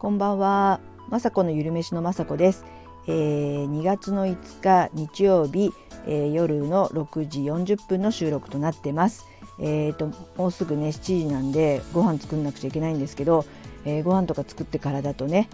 こんばんは。まさこのゆるめしのまさこです。えー、2月の5日日曜日、えー、夜の6時40分の収録となってます。えーと、もうすぐね7時なんでご飯作んなくちゃいけないんですけど、えー、ご飯とか作ってからだとね、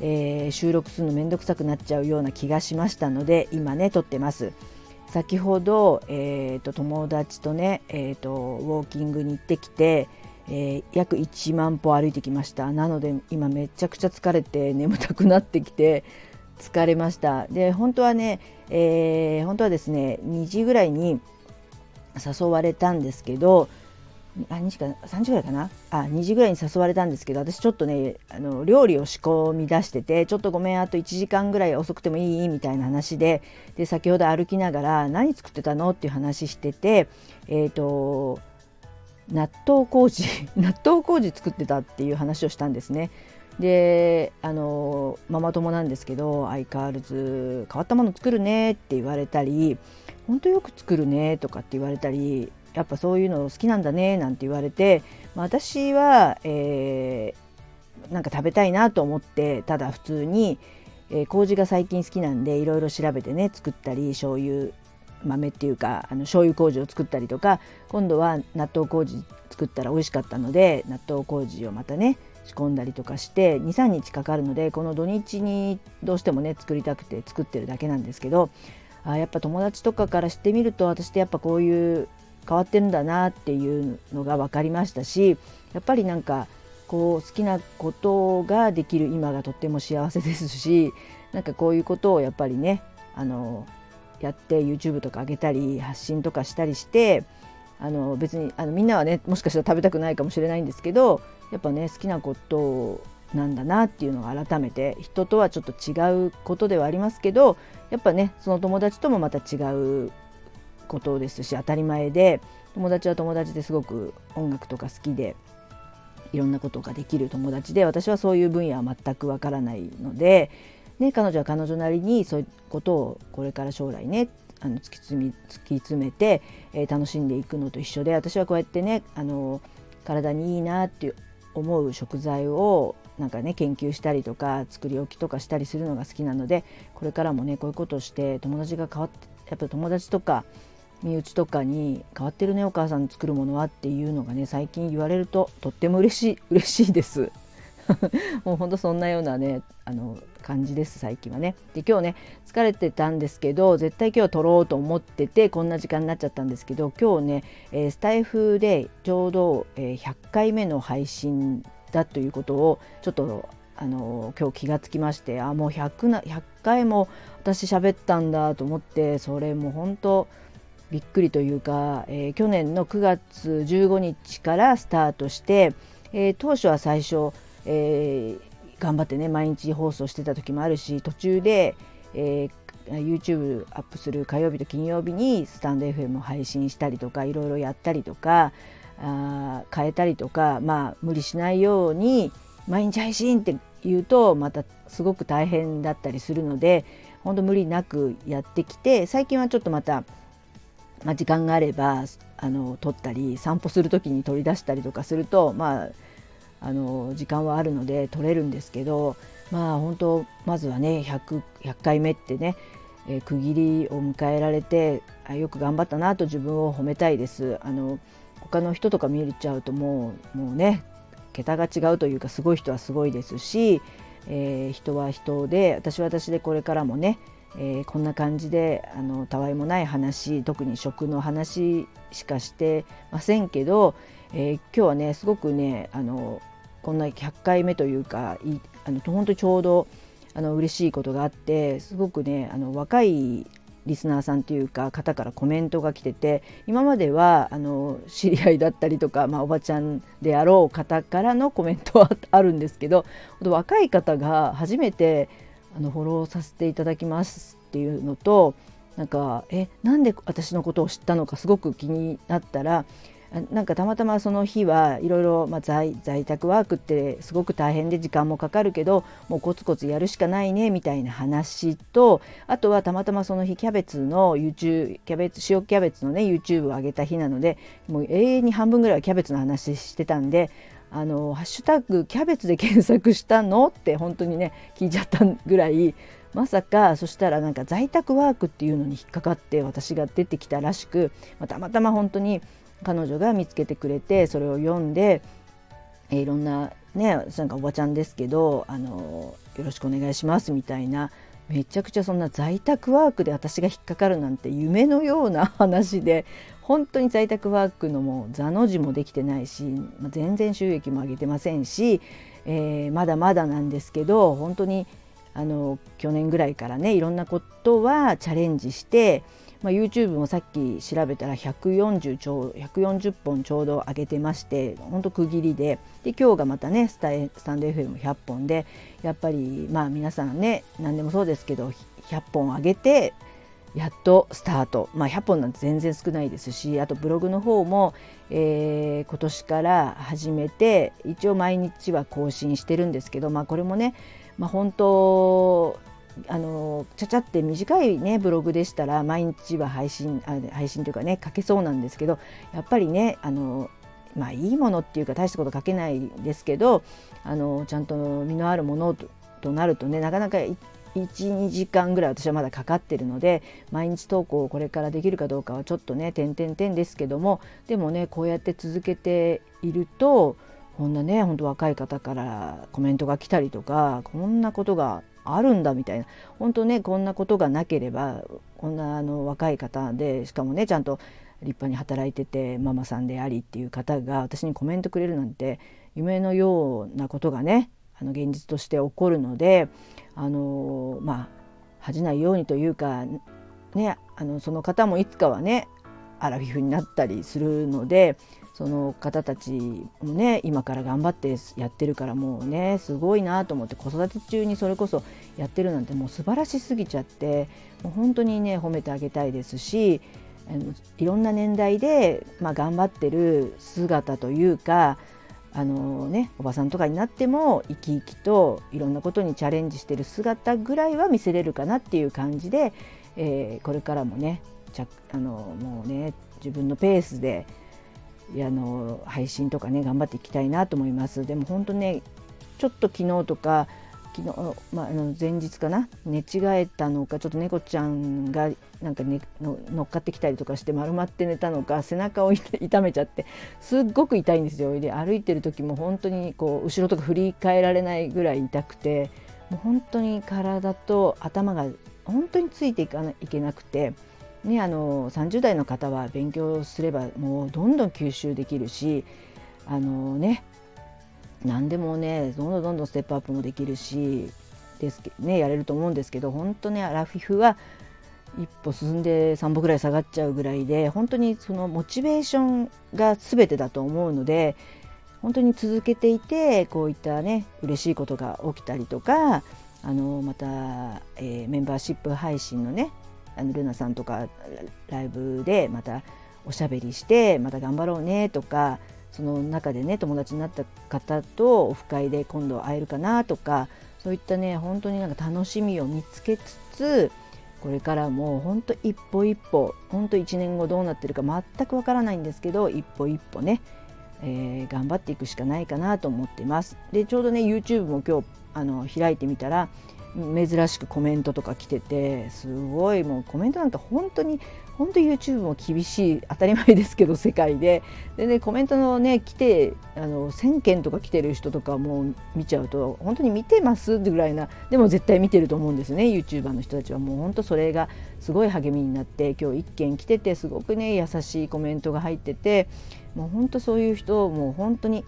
えー、収録するのめんどくさくなっちゃうような気がしましたので今ね撮ってます。先ほど、えーと、友達とね、えーとウォーキングに行ってきて、えー、約1万歩歩いてきました。なので今めちゃくちゃ疲れて眠たくなってきて疲れました。で本当はね、えー、本当はですね2時ぐらいに誘われたんですけどあ2時か3時ぐらいかな？あ2時ぐらいに誘われたんですけど私ちょっとねあの料理を仕込み出しててちょっとごめんあと1時間ぐらい遅くてもいい？みたいな話でで先ほど歩きながら何作ってたの？っていう話しててえっ、ー、と納豆麹 納豆麹作ってたっていう話をしたんですね。であのママ友なんですけど相変わらず変わったもの作るねって言われたり本当よく作るねとかって言われたりやっぱそういうの好きなんだねなんて言われて、まあ、私は、えー、なんか食べたいなと思ってただ普通に、えー、麹が最近好きなんでいろいろ調べてね作ったり醤油豆っていうかあの醤油麹を作ったりとか今度は納豆麹作ったら美味しかったので納豆麹をまたね仕込んだりとかして23日かかるのでこの土日にどうしてもね作りたくて作ってるだけなんですけどあやっぱ友達とかから知ってみると私ってやっぱこういう変わってるんだなっていうのが分かりましたしやっぱりなんかこう好きなことができる今がとっても幸せですしなんかこういうことをやっぱりねあのやって YouTube とか上げたり発信とかしたりしてあの別にあのみんなはねもしかしたら食べたくないかもしれないんですけどやっぱね好きなことなんだなっていうのが改めて人とはちょっと違うことではありますけどやっぱねその友達ともまた違うことですし当たり前で友達は友達ですごく音楽とか好きでいろんなことができる友達で私はそういう分野は全くわからないのでね、彼女は彼女なりにそういうことをこれから将来ねあの突き詰め突き詰めて、えー、楽しんでいくのと一緒で私はこうやってねあの体にいいなって思う食材をなんかね研究したりとか作り置きとかしたりするのが好きなのでこれからもねこういうことをして友達が変わってやっぱ友達とか身内とかに変わってるねお母さん作るものはっていうのがね最近言われるととっても嬉しい嬉しいです。もうほんとそんなようなねあの感じです最近はね。で今日ね疲れてたんですけど絶対今日は撮ろうと思っててこんな時間になっちゃったんですけど今日ね、えー、スタイフでちょうど、えー、100回目の配信だということをちょっとあの今日気がつきましてあもう 100, な100回も私喋ったんだと思ってそれも本当びっくりというか、えー、去年の9月15日からスタートして、えー、当初は最初、えー、頑張ってね毎日放送してた時もあるし途中で、えー、YouTube アップする火曜日と金曜日にスタンド FM を配信したりとかいろいろやったりとかあ変えたりとかまあ無理しないように毎日配信って言うとまたすごく大変だったりするので本当無理なくやってきて最近はちょっとまた、まあ、時間があればあの撮ったり散歩する時に取り出したりとかするとまああの時間はあるので取れるんですけどまあ本当まずはね 100, 100回目ってね、えー、区切りを迎えられてあよく頑張ったなと自分を褒めたいです。あの他の人とか見れちゃうともうもうね桁が違うというかすごい人はすごいですし、えー、人は人で私は私でこれからもね、えー、こんな感じであのたわいもない話特に食の話しかしてませんけど、えー、今日はねすごくねあのこんな100回目というかいあの本当にちょうどあの嬉しいことがあってすごくねあの若いリスナーさんというか方からコメントが来てて今まではあの知り合いだったりとか、まあ、おばちゃんであろう方からのコメントは あるんですけど若い方が初めてあのフォローさせていただきますっていうのとなんかえなんで私のことを知ったのかすごく気になったらなんかたまたまその日はいろいろ在宅ワークってすごく大変で時間もかかるけどもうコツコツやるしかないねみたいな話とあとはたまたまその日キャベツの YouTube キャベツ塩キャベツのね YouTube を上げた日なのでもう永遠に半分ぐらいはキャベツの話してたんであのハッシュタグキャベツで検索したのって本当にね聞いちゃったぐらいまさかそしたらなんか在宅ワークっていうのに引っかかって私が出てきたらしく、まあ、たまたま本当に彼女が見つけてくれてそれを読んで、え、いろんなねなんかおばちゃんですけどあのよろしくお願いしますみたいなめちゃくちゃそんな在宅ワークで私が引っかかるなんて夢のような 話で本当に在宅ワークのも座の字もできてないし、全然収益も上げてませんし、えー、まだまだなんですけど本当にあの去年ぐらいからねいろんなことはチャレンジして、まあ、YouTube もさっき調べたら140ちょ140本ちょうど上げてましてほんと区切りで。で今日がまたねスタスタンド FM 100本でやっぱりまあ皆さんね何でもそうですけど100本上げてやっとスタート、まあ、100本なんて全然少ないですしあとブログの方も、えー、今年から始めて一応毎日は更新してるんですけど、まあ、これもねまあ、本当あのちゃちゃって短いねブログでしたら毎日は配信あ配信というかね書けそうなんですけどやっぱりねあのまあいいものっていうか大したこと書けないですけどあのちゃんと身のあるものととなるとねなかなか12時間ぐらい私はまだかかってるので毎日投稿をこれからできるかどうかはちょっとね点々点ですけどもでもねこうやって続けているとこんなねほんと若い方からコメントが来たりとかこんなことがあるんだみたいな。本当ねこんなことがなければこんなあの若い方でしかもねちゃんと立派に働いててママさんでありっていう方が私にコメントくれるなんて夢のようなことがねあの現実として起こるのであのまあ恥じないようにというかねあのその方もいつかはねアラフィフになったりするのでその方たちもね今から頑張ってやってるからもうねすごいなと思って子育て中にそれこそやってるなんてもう素晴らしすぎちゃってもう本当にね褒めてあげたいですしいろんな年代で、まあ、頑張ってる姿というかあのねおばさんとかになっても生き生きといろんなことにチャレンジしてる姿ぐらいは見せれるかなっていう感じで、えー、これからもねあのもうね自分のペースであの配信とかね頑張っていきたいなと思いますでも本当ねちょっと昨日とか昨日、まあ、あの前日かな？寝違えたのかちょっと猫ちゃんがなんか、ね、の乗っかってきたりとかして丸まって寝たのか背中を痛めちゃってすっごく痛いんですよで歩いてる時も本当にこう後ろとか振り返られないぐらい痛くてもう本当に体と頭が本当についていかないけなくて。ね、あの30代の方は勉強すればもうどんどん吸収できるしあのね何でもねどんどんどんどんステップアップもできるしですねやれると思うんですけど本当ねラフィフは一歩進んで3歩ぐらい下がっちゃうぐらいで本当にそのモチベーションが全てだと思うので本当に続けていてこういったね嬉しいことが起きたりとかあのまた、えー、メンバーシップ配信のねあのルナさんとかライブでまたおしゃべりしてまた頑張ろうねとかその中でね友達になった方とオフ会で今度会えるかなとかそういったね本当になんか楽しみを見つけつつこれからも本当一歩一歩本当1年後どうなってるか全くわからないんですけど一歩一歩ね、えー、頑張っていくしかないかなと思っています。でちょうどね YouTube も今日あの開いてみたら珍しくコメントとか来ててすごいもうコメントなんて本当に本当 YouTube も厳しい当たり前ですけど世界で。でねコメントのね来てあの1,000件とか来てる人とかも見ちゃうと本当に見てますってぐらいなでも絶対見てると思うんですね YouTuber の人たちは。もう本当それがすごい励みになって今日1件来ててすごくね優しいコメントが入っててもう本当そういう人をもう本当に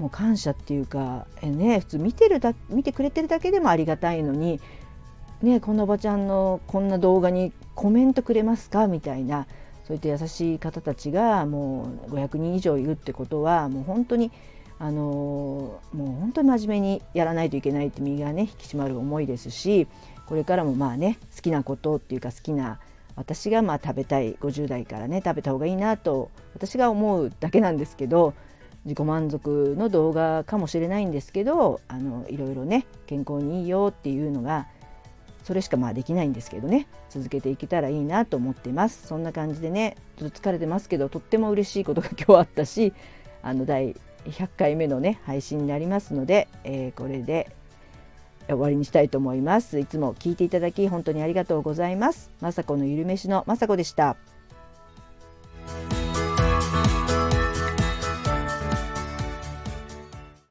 もう感謝っていうか、えね、普通見てるだ見てくれてるだけでもありがたいのに、ね、こんなおばちゃんのこんな動画にコメントくれますか？みたいなそういった優しい方たちがもう500人以上いるってことはもう本当にあのもう本当に真面目にやらないといけないって身がね引き締まる思いですしこれからもまあね好きなことっていうか好きな私がまあ食べたい50代からね食べた方がいいなと私が思うだけなんですけど自己満足の動画かもしれないんですけどあのいろいろね健康にいいよっていうのがそれしかまあできないんですけどね続けていけたらいいなと思ってます。そんな感じでねちょっと疲れてますけどとっても嬉しいことが今日あったしあの第100回目のね配信になりますので、えー、これで終わりにしたいと思います。いつも聞いていただき本当にありがとうございます。雅子のゆるめしの雅子でした。